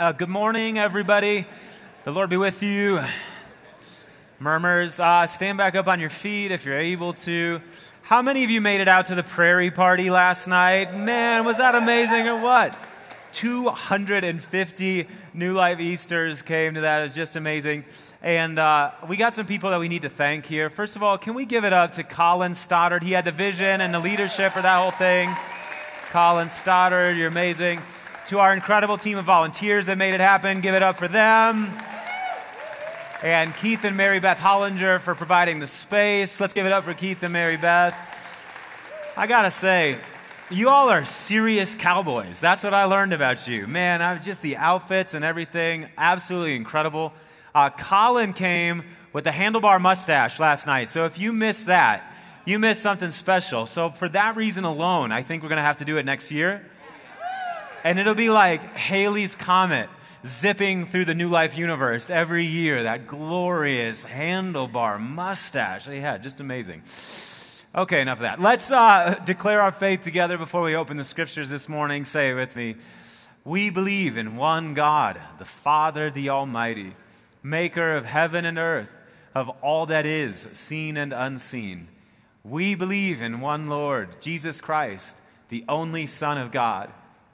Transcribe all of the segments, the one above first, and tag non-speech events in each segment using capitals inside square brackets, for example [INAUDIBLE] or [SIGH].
Uh, good morning, everybody. The Lord be with you. Murmurs, uh, stand back up on your feet if you're able to. How many of you made it out to the prairie party last night? Man, was that amazing or what? 250 New Life Easters came to that. It was just amazing. And uh, we got some people that we need to thank here. First of all, can we give it up to Colin Stoddard? He had the vision and the leadership for that whole thing. Colin Stoddard, you're amazing. To our incredible team of volunteers that made it happen, give it up for them. And Keith and Mary Beth Hollinger for providing the space. Let's give it up for Keith and Mary Beth. I gotta say, you all are serious cowboys. That's what I learned about you. Man, I just the outfits and everything, absolutely incredible. Uh, Colin came with the handlebar mustache last night. So if you missed that, you missed something special. So, for that reason alone, I think we're going to have to do it next year. And it'll be like Halley's Comet zipping through the New Life universe every year. That glorious handlebar mustache. Yeah, just amazing. Okay, enough of that. Let's uh, declare our faith together before we open the scriptures this morning. Say it with me. We believe in one God, the Father, the Almighty, maker of heaven and earth, of all that is, seen and unseen. We believe in one Lord, Jesus Christ, the only Son of God,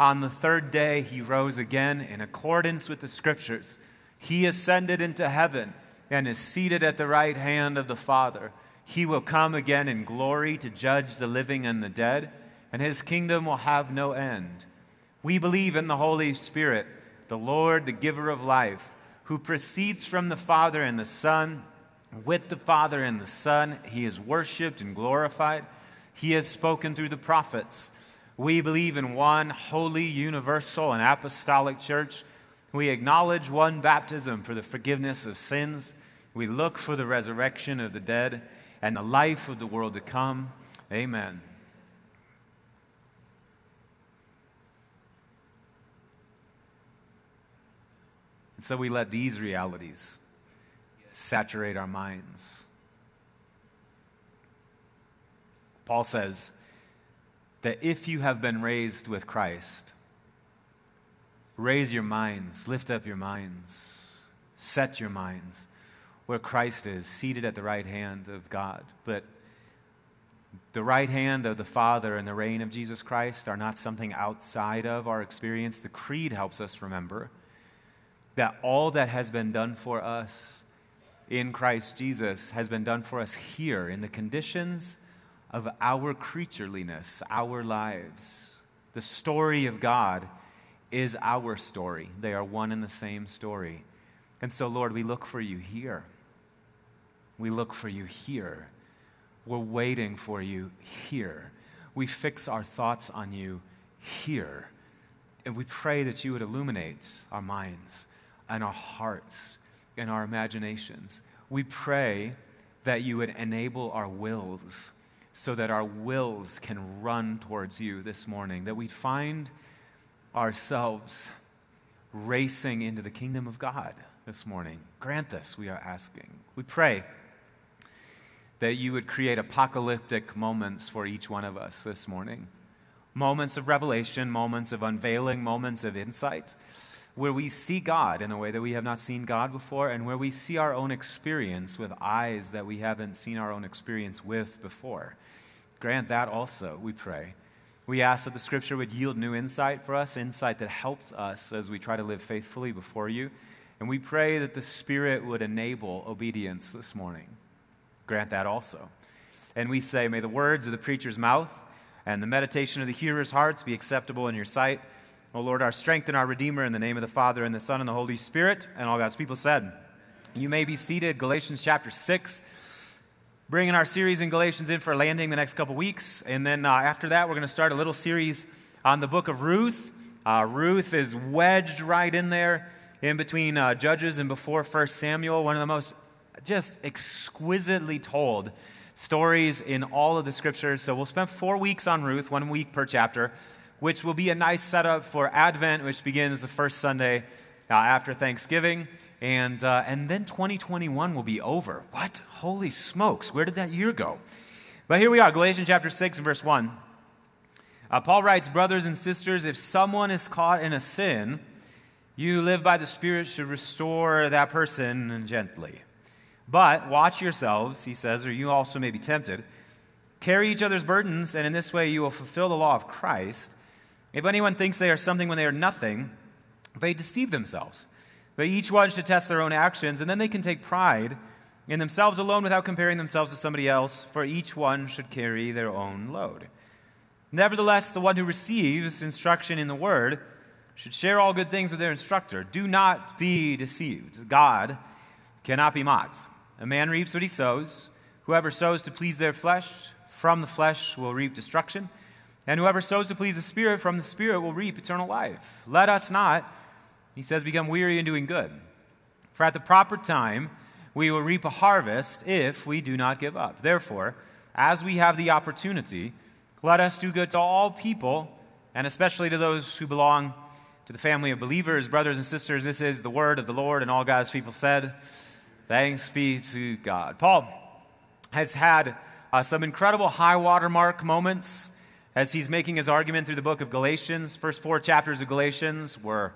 On the third day, he rose again in accordance with the scriptures. He ascended into heaven and is seated at the right hand of the Father. He will come again in glory to judge the living and the dead, and his kingdom will have no end. We believe in the Holy Spirit, the Lord, the giver of life, who proceeds from the Father and the Son with the Father and the Son. He is worshiped and glorified. He has spoken through the prophets. We believe in one holy, universal, and apostolic church. We acknowledge one baptism for the forgiveness of sins. We look for the resurrection of the dead and the life of the world to come. Amen. And so we let these realities saturate our minds. Paul says that if you have been raised with Christ, raise your minds, lift up your minds, set your minds where Christ is, seated at the right hand of God. But the right hand of the Father and the reign of Jesus Christ are not something outside of our experience. The Creed helps us remember that all that has been done for us in Christ Jesus has been done for us here in the conditions of our creatureliness, our lives. The story of God is our story, they are one and the same story. And so, Lord, we look for you here. We look for you here. We're waiting for you here. We fix our thoughts on you here. And we pray that you would illuminate our minds and our hearts and our imaginations. We pray that you would enable our wills so that our wills can run towards you this morning, that we'd find ourselves racing into the kingdom of God this morning. Grant this, we are asking. We pray that you would create apocalyptic moments for each one of us this morning moments of revelation, moments of unveiling, moments of insight where we see God in a way that we have not seen God before, and where we see our own experience with eyes that we haven't seen our own experience with before. Grant that also, we pray. We ask that the scripture would yield new insight for us, insight that helps us as we try to live faithfully before you. And we pray that the Spirit would enable obedience this morning. Grant that also. And we say, May the words of the preacher's mouth and the meditation of the hearer's hearts be acceptable in your sight. O Lord, our strength and our Redeemer, in the name of the Father, and the Son, and the Holy Spirit, and all God's people said. You may be seated. Galatians chapter 6. Bringing our series in Galatians in for landing the next couple weeks. And then uh, after that, we're going to start a little series on the book of Ruth. Uh, Ruth is wedged right in there in between uh, Judges and before 1 Samuel, one of the most just exquisitely told stories in all of the scriptures. So we'll spend four weeks on Ruth, one week per chapter, which will be a nice setup for Advent, which begins the first Sunday uh, after Thanksgiving. And, uh, and then 2021 will be over. What? Holy smokes, where did that year go? But here we are, Galatians chapter 6 and verse 1. Uh, Paul writes, Brothers and sisters, if someone is caught in a sin, you who live by the Spirit should restore that person gently. But watch yourselves, he says, or you also may be tempted. Carry each other's burdens, and in this way you will fulfill the law of Christ. If anyone thinks they are something when they are nothing, they deceive themselves. But each one should test their own actions, and then they can take pride in themselves alone without comparing themselves to somebody else, for each one should carry their own load. Nevertheless, the one who receives instruction in the word should share all good things with their instructor. Do not be deceived. God cannot be mocked. A man reaps what he sows. Whoever sows to please their flesh, from the flesh will reap destruction. And whoever sows to please the Spirit, from the Spirit will reap eternal life. Let us not, he says, become weary in doing good. For at the proper time, we will reap a harvest if we do not give up. Therefore, as we have the opportunity, let us do good to all people, and especially to those who belong to the family of believers, brothers and sisters. This is the word of the Lord, and all God's people said, Thanks be to God. Paul has had uh, some incredible high watermark moments as he's making his argument through the book of Galatians. First four chapters of Galatians were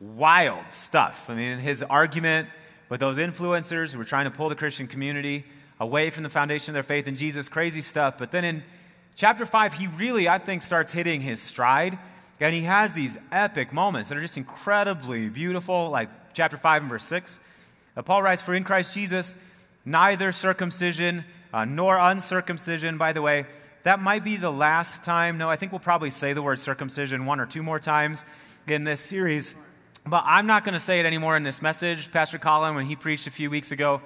wild stuff. I mean, his argument with those influencers who were trying to pull the Christian community away from the foundation of their faith in Jesus, crazy stuff. But then in chapter 5, he really, I think, starts hitting his stride. And he has these epic moments that are just incredibly beautiful, like chapter 5 and verse 6. Uh, Paul writes, For in Christ Jesus, neither circumcision uh, nor uncircumcision, by the way, that might be the last time. No, I think we'll probably say the word circumcision one or two more times in this series. But I'm not going to say it anymore in this message. Pastor Colin, when he preached a few weeks ago,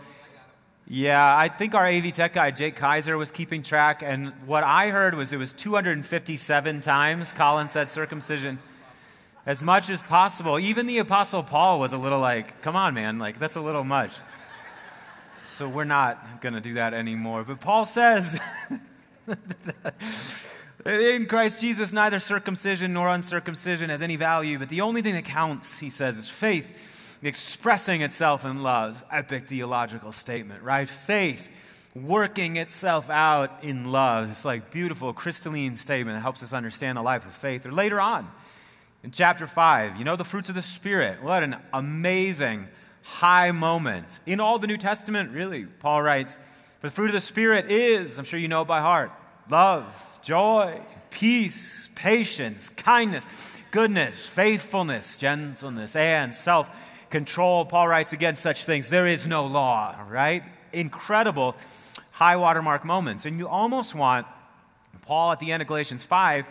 yeah, I think our AV Tech guy, Jake Kaiser, was keeping track. And what I heard was it was 257 times Colin said circumcision as much as possible. Even the Apostle Paul was a little like, come on, man, like, that's a little much. So we're not going to do that anymore. But Paul says, [LAUGHS] in Christ Jesus, neither circumcision nor uncircumcision has any value, but the only thing that counts, he says, is faith expressing itself in love. Epic theological statement, right? Faith working itself out in love. It's like beautiful crystalline statement that helps us understand the life of faith. Or later on, in chapter 5. You know, the fruits of the Spirit. What an amazing high moment. In all the New Testament, really, Paul writes, For the fruit of the Spirit is, I'm sure you know by heart, love, joy, peace, patience, kindness, goodness, faithfulness, gentleness, and self control. Paul writes against such things, there is no law, right? Incredible high watermark moments. And you almost want Paul at the end of Galatians 5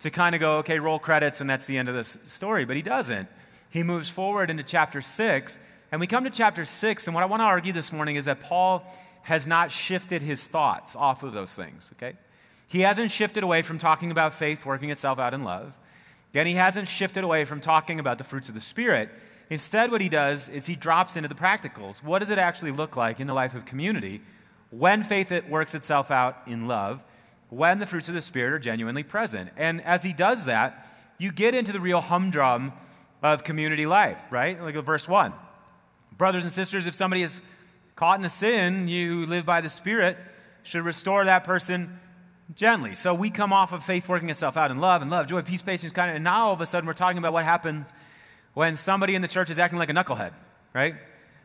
to kind of go, okay, roll credits, and that's the end of this story. But he doesn't. He moves forward into chapter 6. And we come to chapter 6, and what I want to argue this morning is that Paul has not shifted his thoughts off of those things, okay? He hasn't shifted away from talking about faith working itself out in love. And he hasn't shifted away from talking about the fruits of the Spirit. Instead, what he does is he drops into the practicals. What does it actually look like in the life of community when faith works itself out in love? when the fruits of the Spirit are genuinely present. And as he does that, you get into the real humdrum of community life, right? Like verse 1. Brothers and sisters, if somebody is caught in a sin, you who live by the Spirit, should restore that person gently. So we come off of faith working itself out in love and love, joy, peace, patience, kind of, and now all of a sudden we're talking about what happens when somebody in the church is acting like a knucklehead, right?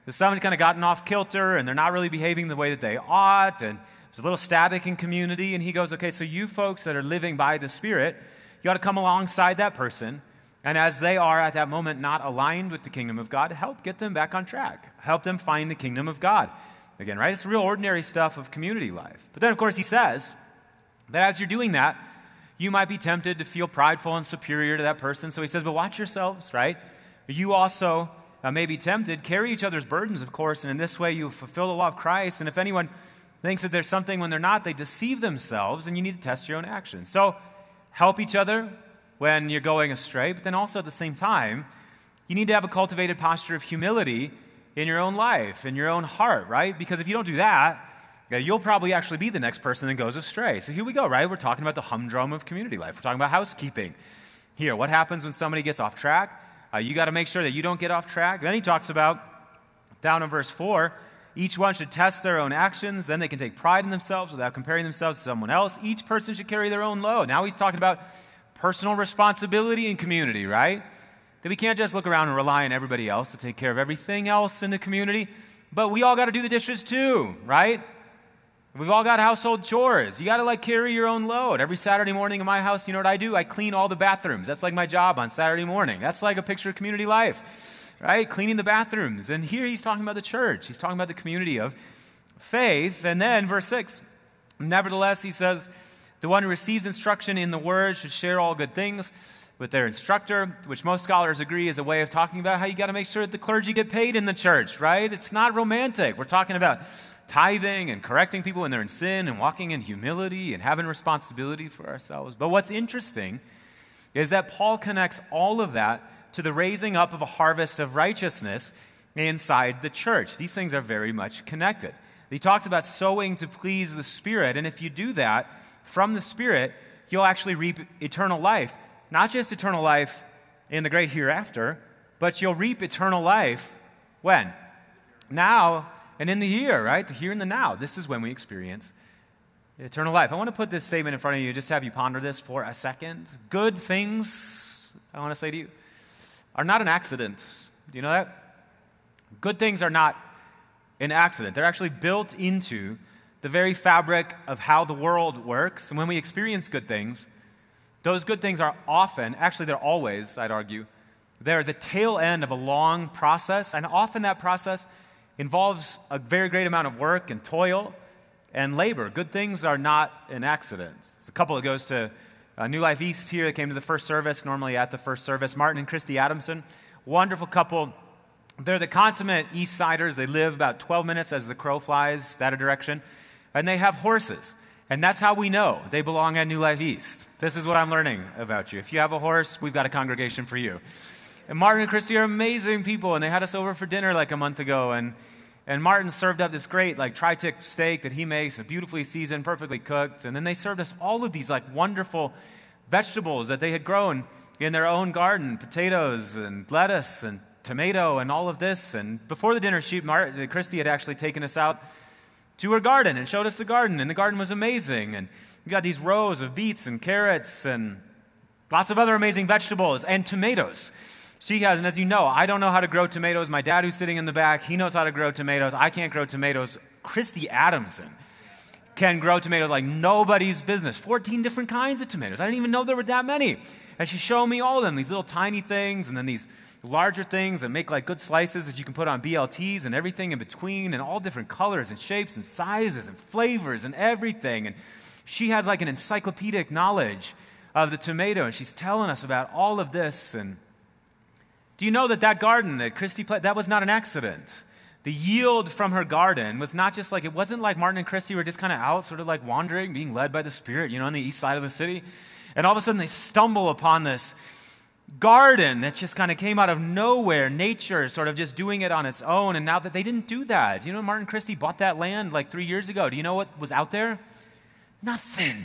Somebody kind of gotten off kilter and they're not really behaving the way that they ought, and there's a little static in community, and he goes, Okay, so you folks that are living by the Spirit, you got to come alongside that person. And as they are at that moment not aligned with the kingdom of God, help get them back on track. Help them find the kingdom of God. Again, right? It's real ordinary stuff of community life. But then, of course, he says that as you're doing that, you might be tempted to feel prideful and superior to that person. So he says, but watch yourselves, right? You also uh, may be tempted. Carry each other's burdens, of course, and in this way you fulfill the law of Christ. And if anyone thinks that there's something when they're not, they deceive themselves, and you need to test your own actions. So help each other when you're going astray, but then also at the same time, you need to have a cultivated posture of humility in your own life, in your own heart, right? Because if you don't do that, you'll probably actually be the next person that goes astray. So here we go, right? We're talking about the humdrum of community life. We're talking about housekeeping. Here, what happens when somebody gets off track? Uh, you got to make sure that you don't get off track. Then he talks about, down in verse 4, each one should test their own actions. Then they can take pride in themselves without comparing themselves to someone else. Each person should carry their own load. Now he's talking about personal responsibility in community, right? That we can't just look around and rely on everybody else to take care of everything else in the community, but we all got to do the dishes too, right? We've all got household chores. You got to like carry your own load. Every Saturday morning in my house, you know what I do? I clean all the bathrooms. That's like my job on Saturday morning. That's like a picture of community life, right? Cleaning the bathrooms. And here he's talking about the church. He's talking about the community of faith. And then verse 6, nevertheless, he says, the one who receives instruction in the word should share all good things with their instructor, which most scholars agree is a way of talking about how you got to make sure that the clergy get paid in the church, right? It's not romantic. We're talking about tithing and correcting people when they're in sin and walking in humility and having responsibility for ourselves. But what's interesting is that Paul connects all of that to the raising up of a harvest of righteousness inside the church. These things are very much connected. He talks about sowing to please the Spirit, and if you do that from the Spirit, you'll actually reap eternal life. Not just eternal life in the great hereafter, but you'll reap eternal life when? Now and in the here, right? The here and the now. This is when we experience eternal life. I want to put this statement in front of you, just to have you ponder this for a second. Good things, I want to say to you, are not an accident. Do you know that? Good things are not an accident. They're actually built into the very fabric of how the world works. And when we experience good things, those good things are often, actually, they're always, I'd argue, they're the tail end of a long process. And often that process involves a very great amount of work and toil and labor. Good things are not an accident. It's a couple that goes to uh, New Life East here that came to the first service, normally at the first service. Martin and Christy Adamson, wonderful couple. They're the consummate East Siders. They live about 12 minutes as the crow flies that direction. And they have horses. And that's how we know they belong at New Life East. This is what I'm learning about you. If you have a horse, we've got a congregation for you. And Martin and Christy are amazing people, and they had us over for dinner like a month ago. And, and Martin served up this great, like, tri tip steak that he makes, beautifully seasoned, perfectly cooked. And then they served us all of these, like, wonderful vegetables that they had grown in their own garden potatoes and lettuce and tomato and all of this. And before the dinner shoot, Martin, uh, Christy had actually taken us out to her garden and showed us the garden. And the garden was amazing. And we got these rows of beets and carrots and lots of other amazing vegetables and tomatoes. She has, and as you know, I don't know how to grow tomatoes. My dad, who's sitting in the back, he knows how to grow tomatoes. I can't grow tomatoes. Christy Adamson can grow tomatoes like nobody's business. 14 different kinds of tomatoes. I didn't even know there were that many. And she showed me all of them, these little tiny things, and then these larger things that make like good slices that you can put on BLTs and everything in between, and all different colors and shapes and sizes and flavors and everything. And she has like an encyclopedic knowledge of the tomato, and she's telling us about all of this. And do you know that that garden that Christy planted, that was not an accident? The yield from her garden was not just like, it wasn't like Martin and Christy were just kind of out, sort of like wandering, being led by the Spirit, you know, on the east side of the city. And all of a sudden they stumble upon this garden that just kind of came out of nowhere, nature sort of just doing it on its own. And now that they didn't do that, you know, Martin Christy bought that land like three years ago. Do you know what was out there? Nothing.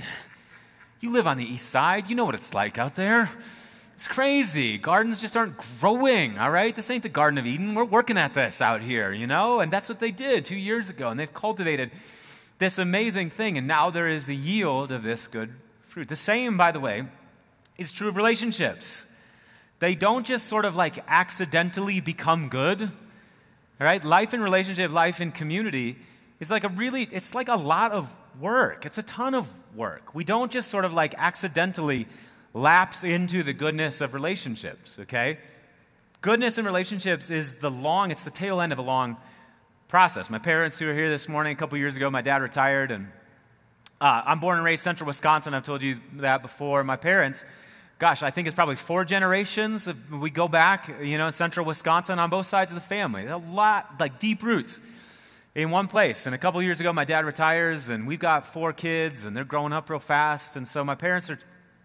You live on the east side, you know what it's like out there. It's crazy. Gardens just aren't growing, all right? This ain't the Garden of Eden. We're working at this out here, you know? And that's what they did two years ago. And they've cultivated this amazing thing. And now there is the yield of this good fruit. The same, by the way, is true of relationships. They don't just sort of like accidentally become good, all right? Life in relationship, life in community is like a really, it's like a lot of work. It's a ton of work. We don't just sort of like accidentally lapse into the goodness of relationships, okay? Goodness in relationships is the long, it's the tail end of a long process. My parents who are here this morning, a couple years ago, my dad retired, and uh, I'm born and raised central Wisconsin. I've told you that before. My parents, gosh, I think it's probably four generations. We go back, you know, in central Wisconsin on both sides of the family. A lot, like deep roots in one place. And a couple years ago, my dad retires, and we've got four kids, and they're growing up real fast. And so my parents are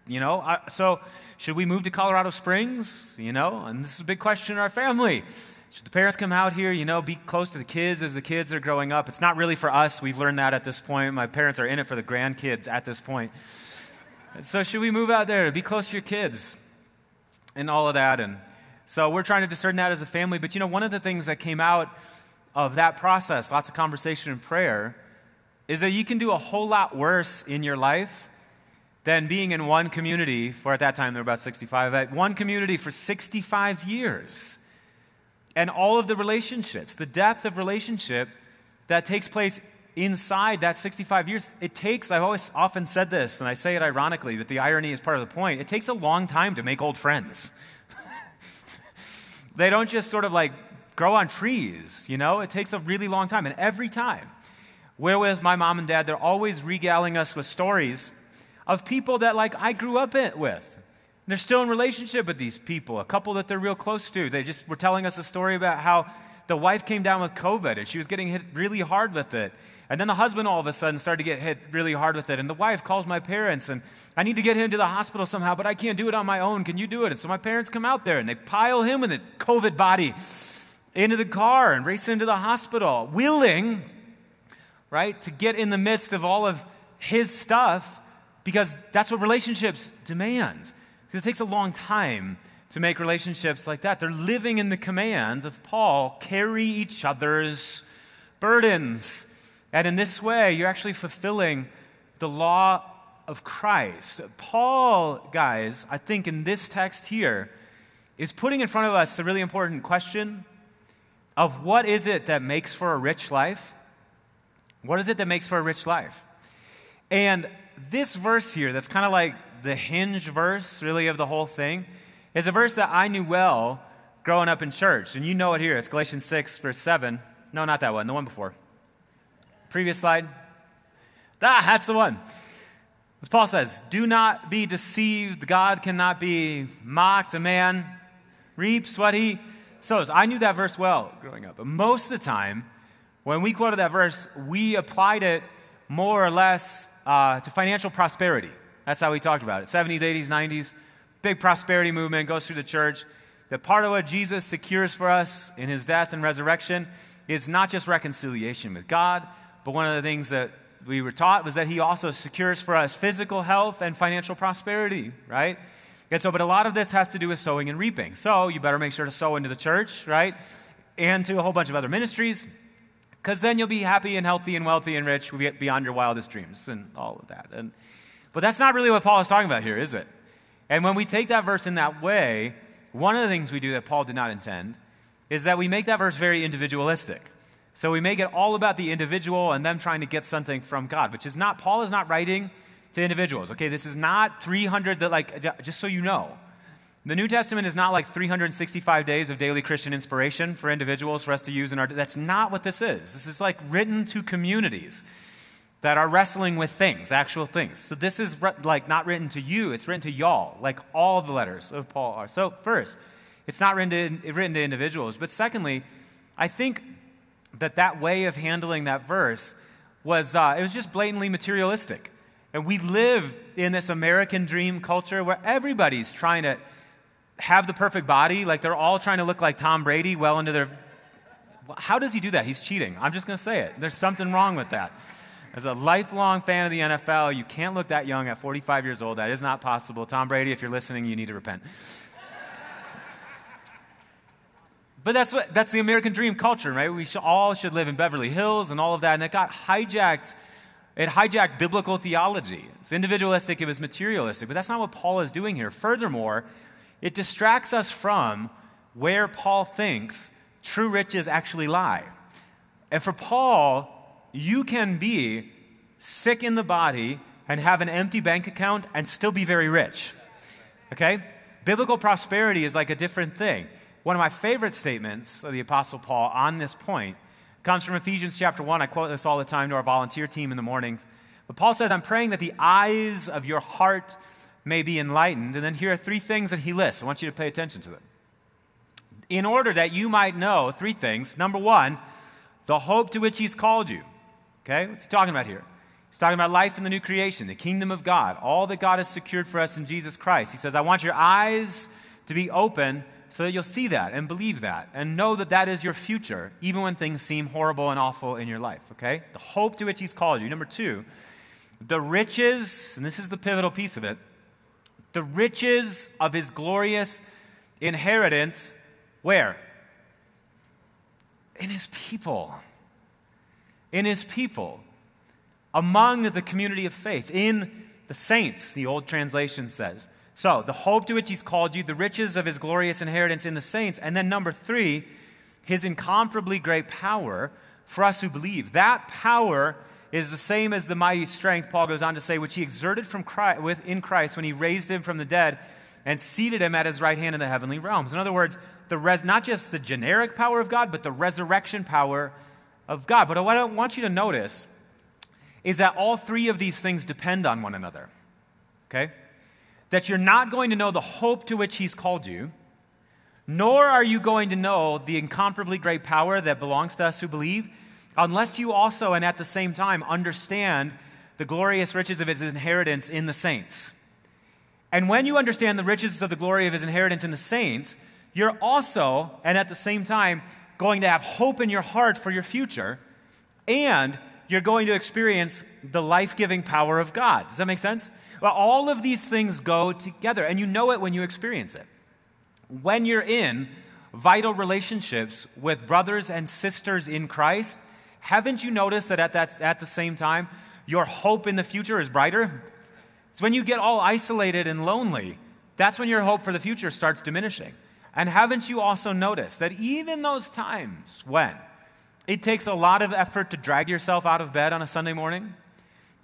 You know, I, so should we move to Colorado Springs? You know, and this is a big question in our family. Should the parents come out here, you know, be close to the kids as the kids are growing up? It's not really for us. We've learned that at this point. My parents are in it for the grandkids at this point. So, should we move out there to be close to your kids and all of that? And so, we're trying to discern that as a family. But, you know, one of the things that came out of that process, lots of conversation and prayer, is that you can do a whole lot worse in your life than being in one community for, at that time, they were about 65, at one community for 65 years and all of the relationships, the depth of relationship that takes place inside that 65 years. It takes, I've always often said this, and I say it ironically, but the irony is part of the point. It takes a long time to make old friends. [LAUGHS] they don't just sort of like grow on trees, you know? It takes a really long time. And every time we're with my mom and dad, they're always regaling us with stories of people that like I grew up with they're still in relationship with these people, a couple that they're real close to. They just were telling us a story about how the wife came down with COVID and she was getting hit really hard with it. And then the husband all of a sudden started to get hit really hard with it. And the wife calls my parents and I need to get him to the hospital somehow, but I can't do it on my own. Can you do it? And so my parents come out there and they pile him with a COVID body into the car and race into the hospital, willing, right, to get in the midst of all of his stuff because that's what relationships demand. Because it takes a long time to make relationships like that. They're living in the command of Paul carry each other's burdens. And in this way, you're actually fulfilling the law of Christ. Paul, guys, I think in this text here, is putting in front of us the really important question of what is it that makes for a rich life? What is it that makes for a rich life? And this verse here, that's kind of like the hinge verse, really, of the whole thing, is a verse that I knew well growing up in church. And you know it here. It's Galatians 6, verse 7. No, not that one, the one before. Previous slide. Ah, that's the one. As Paul says, do not be deceived. God cannot be mocked. A man reaps what he sows. I knew that verse well growing up. But most of the time, when we quoted that verse, we applied it more or less uh, to financial prosperity. That's how we talked about it. 70s, 80s, 90s, big prosperity movement goes through the church. That part of what Jesus secures for us in his death and resurrection is not just reconciliation with God, but one of the things that we were taught was that he also secures for us physical health and financial prosperity, right? And so, but a lot of this has to do with sowing and reaping. So you better make sure to sow into the church, right? And to a whole bunch of other ministries, because then you'll be happy and healthy and wealthy and rich beyond your wildest dreams and all of that. And but that's not really what Paul is talking about here, is it? And when we take that verse in that way, one of the things we do that Paul did not intend is that we make that verse very individualistic. So we make it all about the individual and them trying to get something from God, which is not, Paul is not writing to individuals. Okay, this is not 300 that, like, just so you know. The New Testament is not like 365 days of daily Christian inspiration for individuals for us to use in our. That's not what this is. This is like written to communities that are wrestling with things, actual things. So this is like not written to you, it's written to y'all, like all the letters of Paul are. So, first, it's not written to, written to individuals. But secondly, I think that that way of handling that verse was, uh, it was just blatantly materialistic. And we live in this American dream culture where everybody's trying to have the perfect body. Like they're all trying to look like Tom Brady well into their. How does he do that? He's cheating. I'm just going to say it. There's something wrong with that. As a lifelong fan of the NFL, you can't look that young at 45 years old. That is not possible. Tom Brady, if you're listening, you need to repent. but that's, what, that's the American dream culture, right? We should, all should live in Beverly Hills and all of that. And it got hijacked. It hijacked biblical theology. It's individualistic, it was materialistic. But that's not what Paul is doing here. Furthermore, it distracts us from where Paul thinks true riches actually lie. And for Paul, you can be sick in the body and have an empty bank account and still be very rich. Okay? Biblical prosperity is like a different thing. One of my favorite statements of the Apostle Paul on this point comes from Ephesians chapter 1. I quote this all the time to our volunteer team in the mornings. But Paul says, I'm praying that the eyes of your heart may be enlightened. And then here are three things that he lists. I want you to pay attention to them. In order that you might know three things. Number one, the hope to which he's called you. Okay? What's he talking about here? He's talking about life in the new creation, the kingdom of God, all that God has secured for us in Jesus Christ. He says, I want your eyes to be open so that you'll see that and believe that and know that that is your future, even when things seem horrible and awful in your life, okay? The hope to which He's called you. Number two, the riches, and this is the pivotal piece of it, the riches of His glorious inheritance, where? In His people. In His people. Among the community of faith, in the saints, the old translation says. So, the hope to which he's called you, the riches of his glorious inheritance in the saints. And then, number three, his incomparably great power for us who believe. That power is the same as the mighty strength, Paul goes on to say, which he exerted from Christ, within Christ when he raised him from the dead and seated him at his right hand in the heavenly realms. In other words, the res, not just the generic power of God, but the resurrection power of God. But what I want you to notice is that all three of these things depend on one another. Okay? that you're not going to know the hope to which He's called you, nor are you going to know the incomparably great power that belongs to us who believe, unless you also and at the same time understand the glorious riches of His inheritance in the saints. And when you understand the riches of the glory of His inheritance in the saints, you're also, and at the same time, going to have hope in your heart for your future, and you're going to experience the life giving power of God. Does that make sense? Well, all of these things go together, and you know it when you experience it. When you're in vital relationships with brothers and sisters in Christ, haven't you noticed that at, that, at the same time, your hope in the future is brighter? It's when you get all isolated and lonely, that's when your hope for the future starts diminishing. And haven't you also noticed that even those times when it takes a lot of effort to drag yourself out of bed on a Sunday morning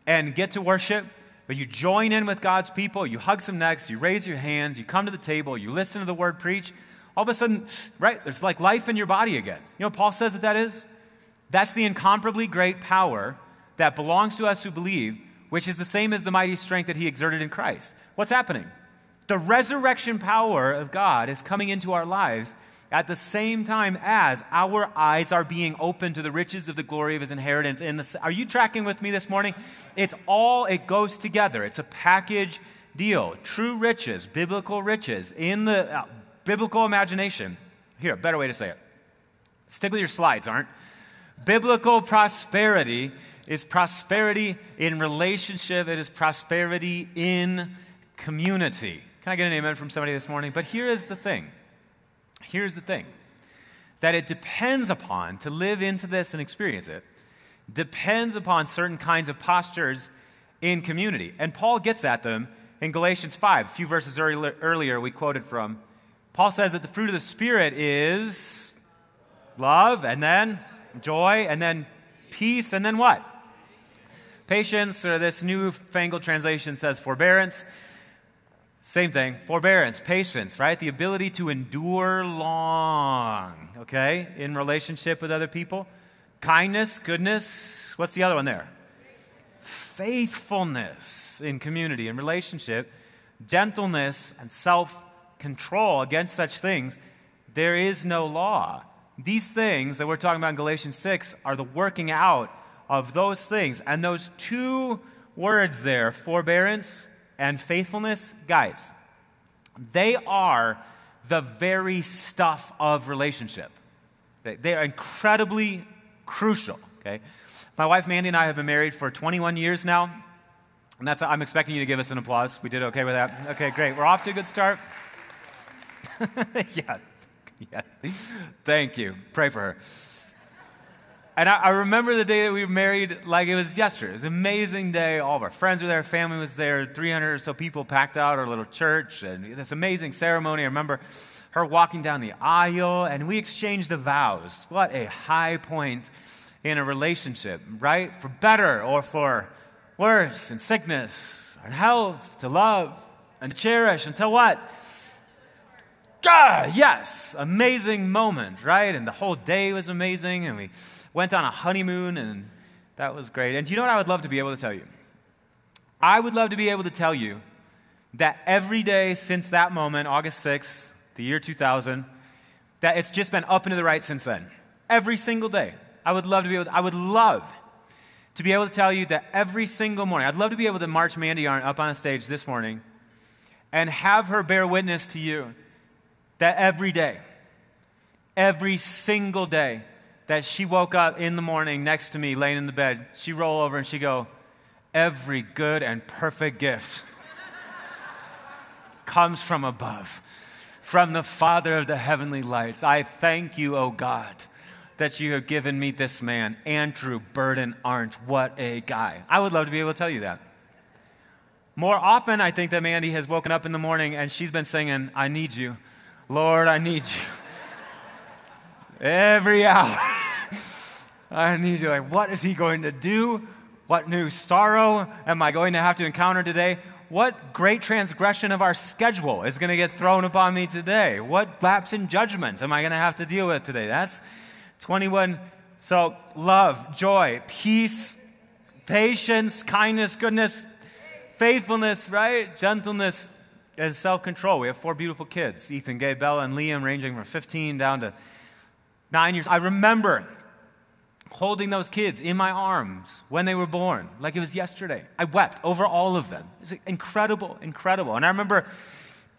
and get to worship but you join in with God's people, you hug some necks, you raise your hands, you come to the table, you listen to the word preach. All of a sudden, right, there's like life in your body again. You know Paul says that that is? That's the incomparably great power that belongs to us who believe, which is the same as the mighty strength that he exerted in Christ. What's happening? The resurrection power of God is coming into our lives at the same time as our eyes are being opened to the riches of the glory of his inheritance. In the are you tracking with me this morning? It's all it goes together. It's a package deal. True riches biblical riches in the uh, biblical imagination. Here a better way to say it. Stick with your slides aren't biblical prosperity is prosperity in relationship. It is prosperity in community. Can i get an amen from somebody this morning? But here is the thing. Here's the thing. That it depends upon, to live into this and experience it, depends upon certain kinds of postures in community. And Paul gets at them in Galatians 5, a few verses earlier we quoted from. Paul says that the fruit of the Spirit is love, and then joy, and then peace, and then what? Patience, or this newfangled translation says forbearance. Same thing, forbearance, patience, right? The ability to endure long, okay, in relationship with other people. Kindness, goodness, what's the other one there? Faithfulness in community and relationship, gentleness and self control. Against such things, there is no law. These things that we're talking about in Galatians 6 are the working out of those things. And those two words there, forbearance and faithfulness, guys, they are the very stuff of relationship. They are incredibly crucial, okay? My wife Mandy and I have been married for 21 years now. And that's, I'm expecting you to give us an applause. We did okay with that? Okay, great. We're off to a good start. [LAUGHS] yeah, yeah. Thank you. Pray for her. And I, I, remember the day that we were married like it was yesterday. It was an amazing day. All of our friends were there, family was there, 300 or so people packed out our little church, and this amazing ceremony. I remember her walking down the aisle, and we exchanged the vows. What a high point in a relationship, right? For better or for worse, in sickness, and health, to love and cherish until what? God, yes, amazing moment, right? And the whole day was amazing, and we went on a honeymoon, and that was great. And you know what I would love to be able to tell you? I would love to be able to tell you that every day since that moment, August 6th, the year 2000, that it's just been up and to the right since then. Every single day. I would love to be able to, I would love to be able to tell you that every single morning, I'd love to be able to march Mandy Arndt up on stage this morning and have her bear witness to you that every day, every single day that she woke up in the morning next to me laying in the bed, she roll over and she go, every good and perfect gift [LAUGHS] comes from above, from the Father of the heavenly lights. I thank you, O God that you have given me this man, Andrew Burden Arndt. What a guy. I would love to be able to tell you that. More often, I think that Mandy has woken up in the morning and she's been singing, I need you. Lord, I need you. Every hour. [LAUGHS] I need you. Like, what is he going to do? What new sorrow am I going to have to encounter today? What great transgression of our schedule is going to get thrown upon me today? What lapse in judgment am I going to have to deal with today? That's 21. So, love, joy, peace, patience, kindness, goodness, faithfulness, right? Gentleness, and self control. We have four beautiful kids Ethan, Gabe, Bella, and Liam, ranging from 15 down to nine years. I remember holding those kids in my arms when they were born, like it was yesterday. I wept over all of them. It's incredible, incredible. And I remember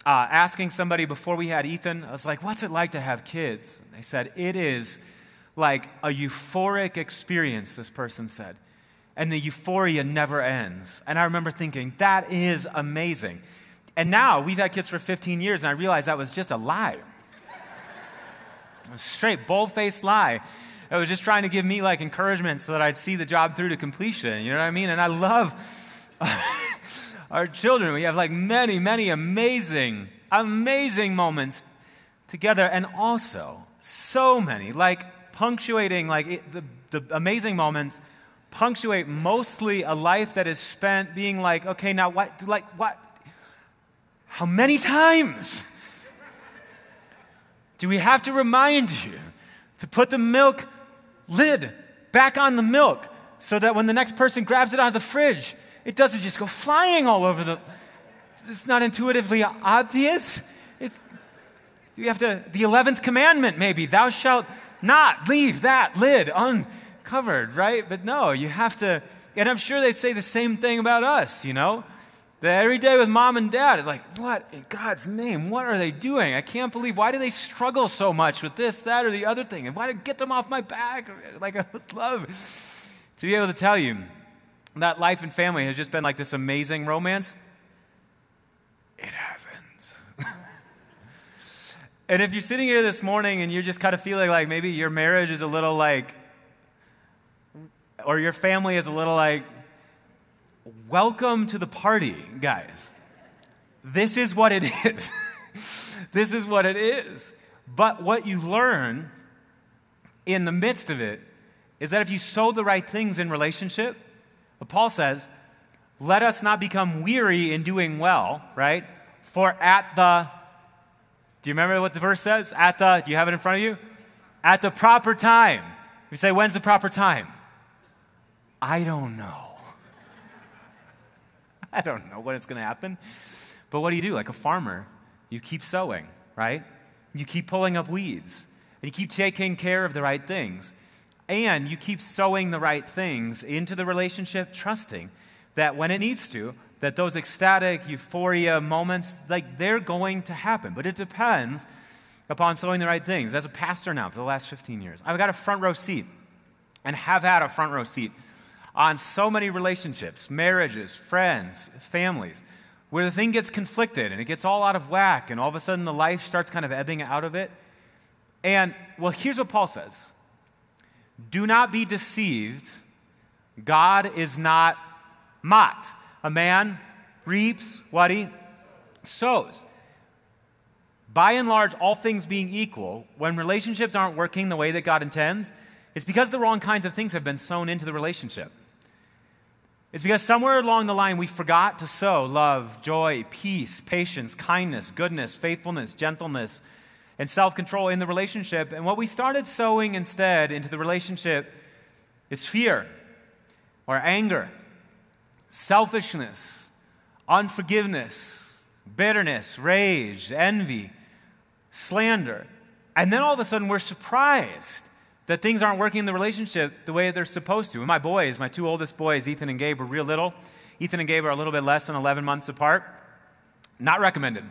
uh, asking somebody before we had Ethan, I was like, What's it like to have kids? And they said, It is like a euphoric experience, this person said. And the euphoria never ends. And I remember thinking, that is amazing. And now we've had kids for 15 years, and I realized that was just a lie. a straight, bold faced lie. It was just trying to give me like encouragement so that I'd see the job through to completion. You know what I mean? And I love [LAUGHS] our children. We have like many, many amazing, amazing moments together, and also so many, like punctuating, like it, the, the amazing moments, punctuate mostly a life that is spent being like, okay, now what, like, what? How many times do we have to remind you to put the milk lid back on the milk so that when the next person grabs it out of the fridge, it doesn't just go flying all over the. It's not intuitively obvious. It's, you have to, the 11th commandment maybe, thou shalt not leave that lid uncovered, right? But no, you have to, and I'm sure they'd say the same thing about us, you know? That every day with mom and dad, it's like, what in God's name? What are they doing? I can't believe, why do they struggle so much with this, that, or the other thing? And why to get them off my back? [LAUGHS] Like, I would love to be able to tell you that life and family has just been like this amazing romance. It hasn't. [LAUGHS] And if you're sitting here this morning and you're just kind of feeling like maybe your marriage is a little like, or your family is a little like, welcome to the party, guys. This is what it [LAUGHS] is. this is what it is. But what you learn in the midst of it is that if you sow the right things in relationship, Paul says, let us not become weary in doing well, right? For at the do you remember what the verse says? At the, do you have it in front of you? At the proper time. You say, when's the proper time? I don't know. [LAUGHS] I don't know when it's going to happen. But what do you do? Like a farmer, you keep sowing, right? You keep pulling up weeds. And you keep taking care of the right things. And you keep sowing the right things into the relationship, trusting that when it needs to, that those ecstatic euphoria moments, like they're going to happen. But it depends upon sowing the right things. As a pastor now for the last 15 years, I've got a front row seat and have had a front row seat on so many relationships, marriages, friends, families, where the thing gets conflicted and it gets all out of whack, and all of a sudden the life starts kind of ebbing out of it. And, well, here's what Paul says Do not be deceived. God is not mocked. A man reaps what he sows. By and large, all things being equal, when relationships aren't working the way that God intends, it's because the wrong kinds of things have been sown into the relationship. It's because somewhere along the line we forgot to sow love, joy, peace, patience, kindness, goodness, faithfulness, gentleness, and self control in the relationship. And what we started sowing instead into the relationship is fear or anger selfishness, unforgiveness, bitterness, rage, envy, slander. And then all of a sudden we're surprised that things aren't working in the relationship the way they're supposed to. My boys, my two oldest boys, Ethan and Gabe, were real little. Ethan and Gabe are a little bit less than 11 months apart. Not recommended.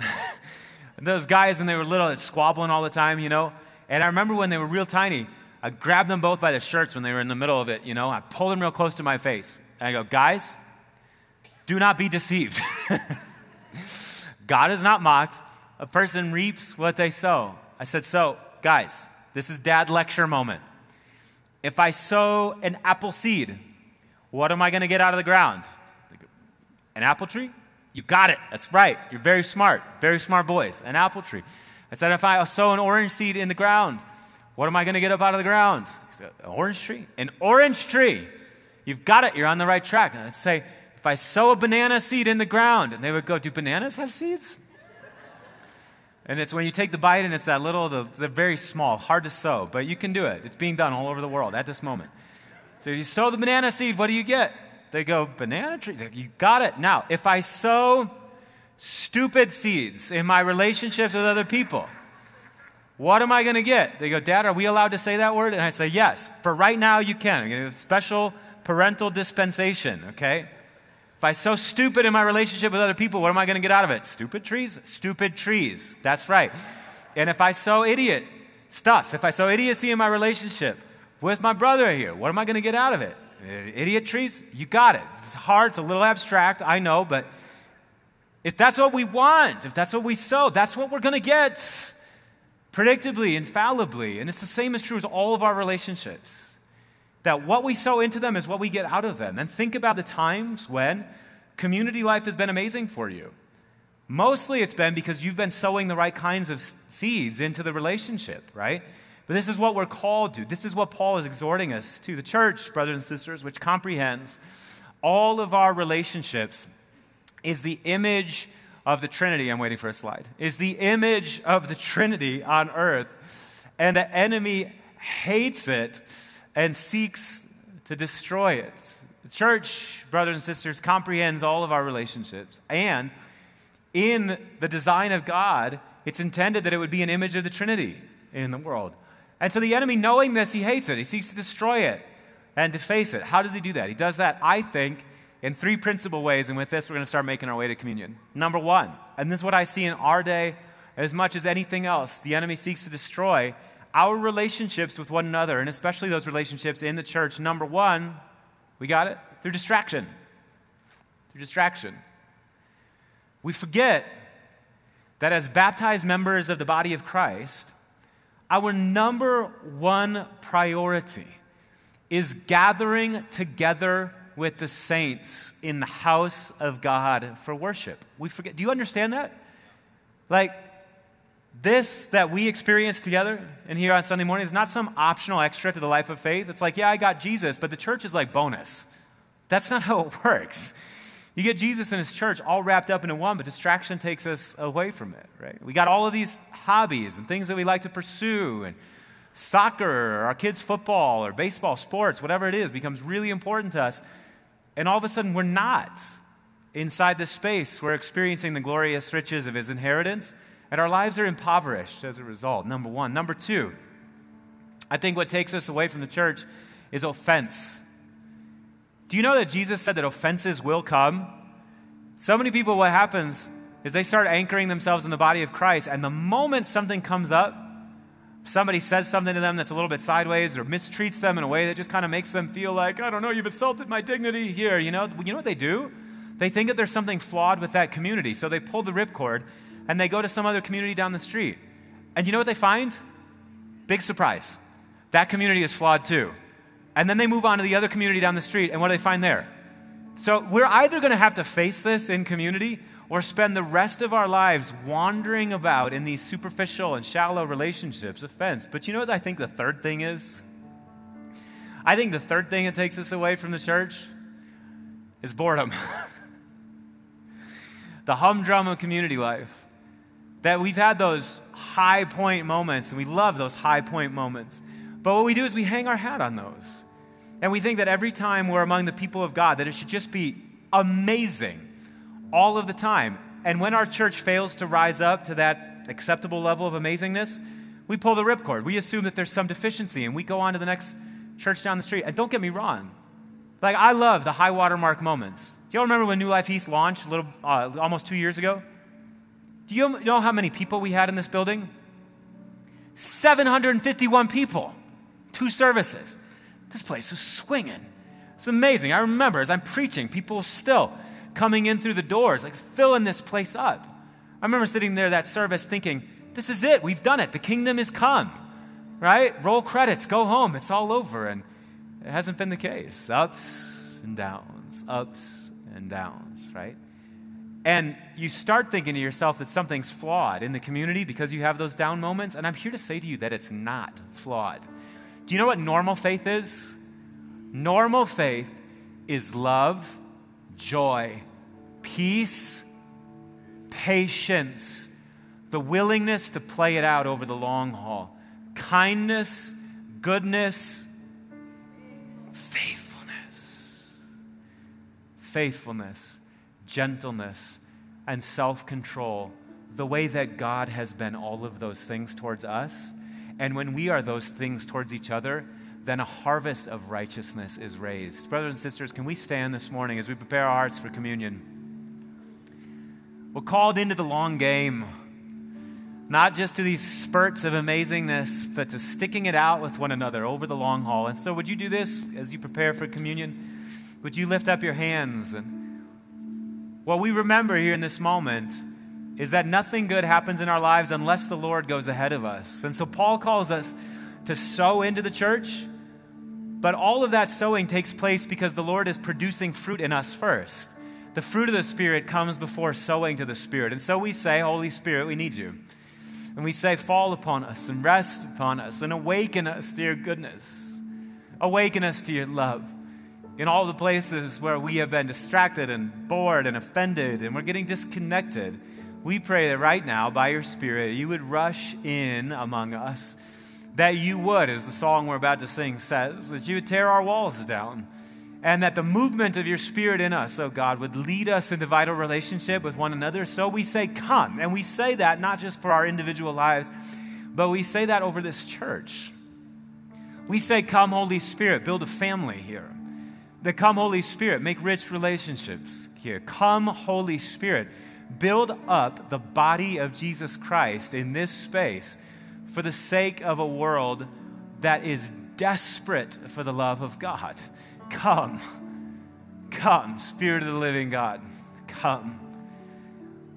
[LAUGHS] Those guys, when they were little, squabbling all the time, you know. And I remember when they were real tiny, I grabbed them both by the shirts when they were in the middle of it, you know. I pulled them real close to my face. And I go, guys, do not be deceived. [LAUGHS] God is not mocked. A person reaps what they sow. I said, so, guys, this is dad lecture moment. If I sow an apple seed, what am I going to get out of the ground? An apple tree? You got it. That's right. You're very smart. Very smart boys. An apple tree. I said, if I sow an orange seed in the ground, what am I going to get up out of the ground? Said, an orange tree. An orange tree. You've got it. You're on the right track. And I'd say, if I sow a banana seed in the ground, and they would go, do bananas have seeds? And it's when you take the bite and it's that little, the, the very small, hard to sow, but you can do it. It's being done all over the world at this moment. So you sow the banana seed, what do you get? They go, banana tree? You got it. Now, if I sow stupid seeds in my relationships with other people, what am I going to get? They go, Dad, are we allowed to say that word? And I say, Yes. For right now, you can. I'm going to have special parental dispensation, okay? If I sow stupid in my relationship with other people, what am I going to get out of it? Stupid trees? Stupid trees. That's right. And if I sow idiot stuff, if I sow idiocy in my relationship with my brother here, what am I going to get out of it? Uh, idiot trees? You got it. It's hard, it's a little abstract, I know, but if that's what we want, if that's what we sow, that's what we're going to get predictably, infallibly. And it's the same as true as all of our relationships that what we sow into them is what we get out of them. And think about the times when community life has been amazing for you. Mostly it's been because you've been sowing the right kinds of seeds into the relationship, right? But this is what we're called to. This is what Paul is exhorting us to. The church, brothers and sisters, which comprehends all of our relationships, is the image of the Trinity. I'm waiting for a slide. Is the image of the Trinity on earth. And the enemy hates it and seeks to destroy it. The church, brothers and sisters, comprehends all of our relationships. And in the design of God, it's intended that it would be an image of the Trinity in the world. And so the enemy, knowing this, he hates it. He seeks to destroy it and deface it. How does he do that? He does that, I think, in three principal ways. And with this, we're going to start making our way to communion. Number one, and this is what I see in our day as much as anything else, the enemy seeks to destroy our relationships with one another, and especially those relationships in the church, number one, we got it? Through distraction. Through distraction. We forget that as baptized members of the body of Christ, our number one priority is gathering together with the saints in the house of God for worship. We forget. Do you understand that? Like, this that we experience together and here on Sunday morning is not some optional extra to the life of faith. It's like, yeah, I got Jesus, but the church is like bonus. That's not [LAUGHS] how it works. You get Jesus and his church all wrapped up into one, but distraction takes us away from it, right? We got all of these hobbies and things that we like to pursue, and soccer, or our kids' football, or baseball, sports, whatever it is, becomes really important to us. And all of a sudden, we're not inside this space. We're experiencing the glorious riches of his inheritance and our lives are impoverished as a result, number one. Number two, I think what takes us away from the church is offense. Do you know that Jesus said that offenses will come? So many people, what happens is they start anchoring themselves in the body of Christ, and the moment something comes up, somebody says something to them that's a little bit sideways or mistreats them in a way that just kind of makes them feel like, I don't know, you've assaulted my dignity here. You know, you know what they do? They think that there's something flawed with that community, so they pull the ripcord and they go to some other community down the street. And you know what they find? Big surprise. That community is flawed too. And then they move on to the other community down the street, and what do they find there? So we're either going to have to face this in community or spend the rest of our lives wandering about in these superficial and shallow relationships, offense. But you know what I think the third thing is? I think the third thing that takes us away from the church is boredom. [LAUGHS] the humdrum of community life that we've had those high point moments, and we love those high point moments. But what we do is we hang our hat on those. And we think that every time we're among the people of God, that it should just be amazing all of the time. And when our church fails to rise up to that acceptable level of amazingness, We pull the ripcord. We assume that there's some deficiency and we go on to the next church down the street. And don't get me wrong. Like, I love the high watermark moments. Do y'all remember when New Life East launched a little, uh, almost two years ago? Do you know how many people we had in this building? 751 people, two services. This place was swinging. It's amazing. I remember as I'm preaching, people still coming in through the doors, like filling this place up. I remember sitting there that service thinking, this is it. We've done it. The kingdom is come. Right? Roll credits, go home. It's all over. And it hasn't been the case. Ups and downs, ups and downs, right? And you start thinking to yourself that something's flawed in the community because you have those down moments. And I'm here to say to you that it's not flawed. Do you know what normal faith is? Normal faith is love, joy, peace, patience, the willingness to play it out over the long haul, kindness, goodness, faithfulness, faithfulness gentleness, and self control, the way that God has been all of those things towards us. And when we are those things towards each other, then a harvest of righteousness is raised. Brothers and sisters, can we stand this morning as we prepare our hearts for communion? We're called into the long game, not just to these spurts of amazingness, but to sticking it out with one another over the long haul. And so, would you do this as you prepare for communion? Would you lift up your hands and what we remember here in this moment is that nothing good happens in our lives unless the Lord goes ahead of us. And so Paul calls us to sow into the church, but all of that sowing takes place because the Lord is producing fruit in us first. The fruit of the Spirit comes before sowing to the Spirit. And so we say, Holy Spirit, we need you. And we say, Fall upon us and rest upon us and awaken us to your goodness. Awaken us to your love in all the places where we have been distracted and bored and offended and we're getting disconnected, we pray that right now, by your Spirit, you would rush in among us. That you would, as the song we're about to sing says, that you would tear our walls down. And that the movement of your Spirit in us, oh God, would lead us into vital relationship with one another. So we say, Come. And we say that not just for our individual lives, but we say that over this church. We say, Come, Holy Spirit, build a family here come, Holy Spirit, make rich relationships here. Come, Holy Spirit, build up the body of Jesus Christ in this space for the sake of a world that is desperate for the love of God. Come, come, Spirit of the living God, come.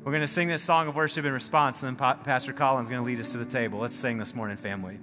We're going to sing this song of worship in response, and then Pastor Colin's going to lead us to the table. Let's sing this morning, family.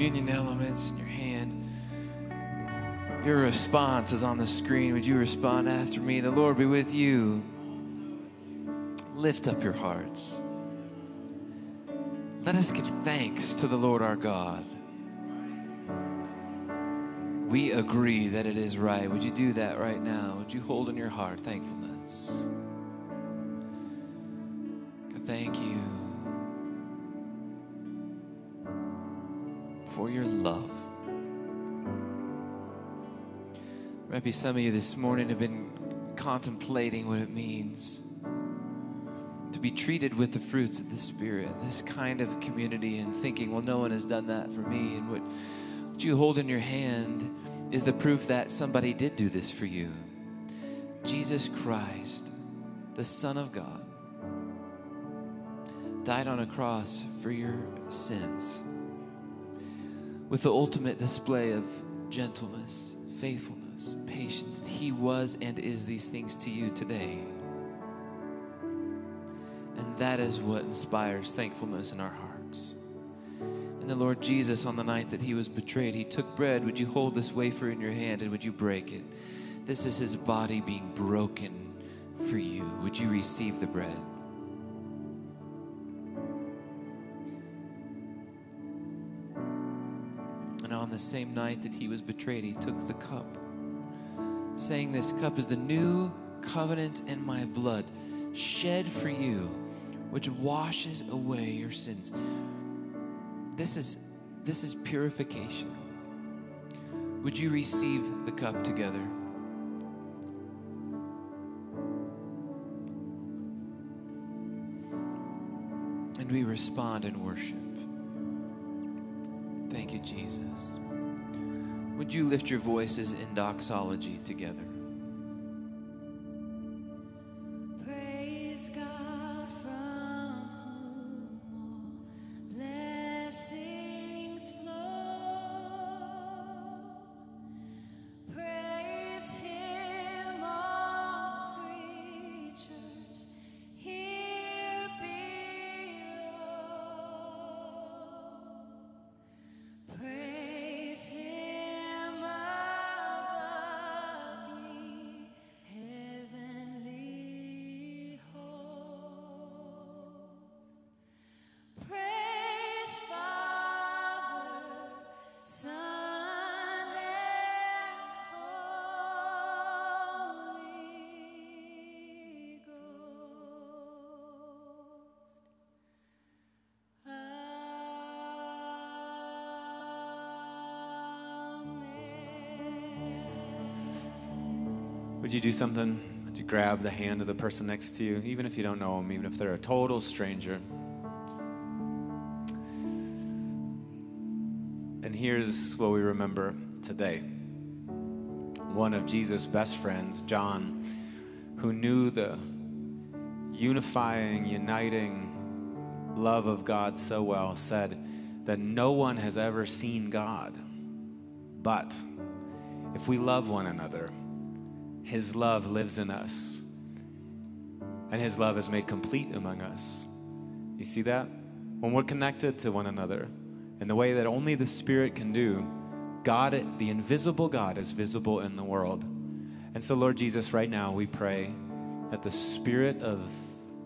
Communion elements in your hand. Your response is on the screen. Would you respond after me? The Lord be with you. Lift up your hearts. Let us give thanks to the Lord our God. We agree that it is right. Would you do that right now? Would you hold in your heart thankfulness? Thank you for your love. Maybe some of you this morning have been contemplating what it means to be treated with the fruits of the Spirit, this kind of community, and thinking, well, no one has done that for me. And what, what you hold in your hand is the proof that somebody did do this for you. Jesus Christ, the Son of God, died on a cross for your sins with the ultimate display of gentleness, faithfulness, patience. He was and is these things to you today. And that is what inspires thankfulness in our hearts. And the Lord Jesus, on the night that he was betrayed, he took bread. Would you hold this wafer in your hand and would you break it? This is his body being broken for you. Would you receive the bread? Same night that he was betrayed, he took the cup, saying, This cup is the new covenant in my blood, shed for you, which washes away your sins. This is, this is purification. Would you receive the cup together? And we respond in worship. Thank you, Jesus. Would you lift your voices in doxology together? Would you do something? Would you grab the hand of the person next to you, even if you don't know them, even if they're a total stranger? And here's what we remember today. One of Jesus' best friends, John, who knew the unifying, uniting love of God so well, said that no one has ever seen God. But if we love one another, his love lives in us. And His love is made complete among us. You see that? When we're connected to one another in the way that only the Spirit can do, God, the invisible God, is visible in the world. And so, Lord Jesus, right now we pray that the Spirit of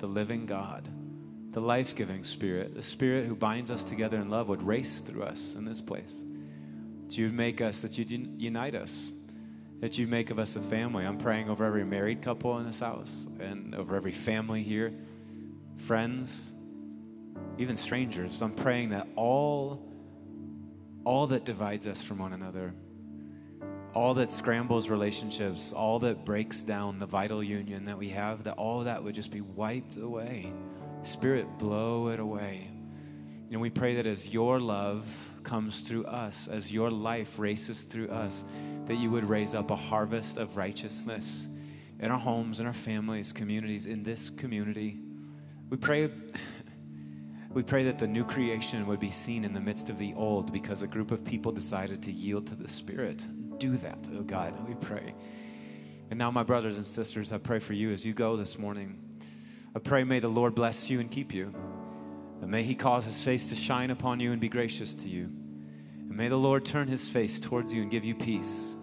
the living God, the life giving Spirit, the Spirit who binds us together in love, would race through us in this place. That you would make us, that you'd unite us, that you make of us a family. I'm praying over every married couple in this house and over every family here, friends, even strangers. I'm praying that all all that divides us from one another, all that scrambles relationships, all that breaks down the vital union that we have, that all that would just be wiped away. Spirit, blow it away. And we pray that as your love comes through us, as your life races through us, that you would raise up a harvest of righteousness in our homes, in our families, communities, in this community. We pray. We pray that the new creation would be seen in the midst of the old because a group of people decided to yield to the Spirit. Do that, oh God, we pray. And now, my brothers and sisters, I pray for you as you go this morning. I pray may the Lord bless you and keep you. And may he cause his face to shine upon you and be gracious to you. And may the Lord turn his face towards you and give you peace.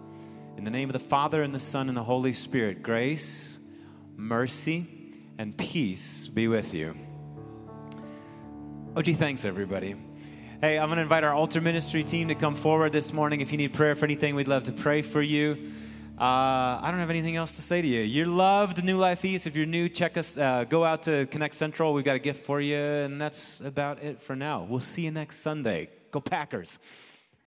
In the name of the Father, and the Son, and the Holy Spirit, grace, mercy, and peace be with you. OG, thanks, everybody. Hey, I'm going to invite our altar ministry team to come forward this morning. If you need prayer for anything, we'd love to pray for you. Uh, I don't have anything else to say to you. You're loved, New Life East. If you're new, check us. Uh, go out to Connect Central. We've got a gift for you, and that's about it for now. We'll see you next Sunday. Go Packers.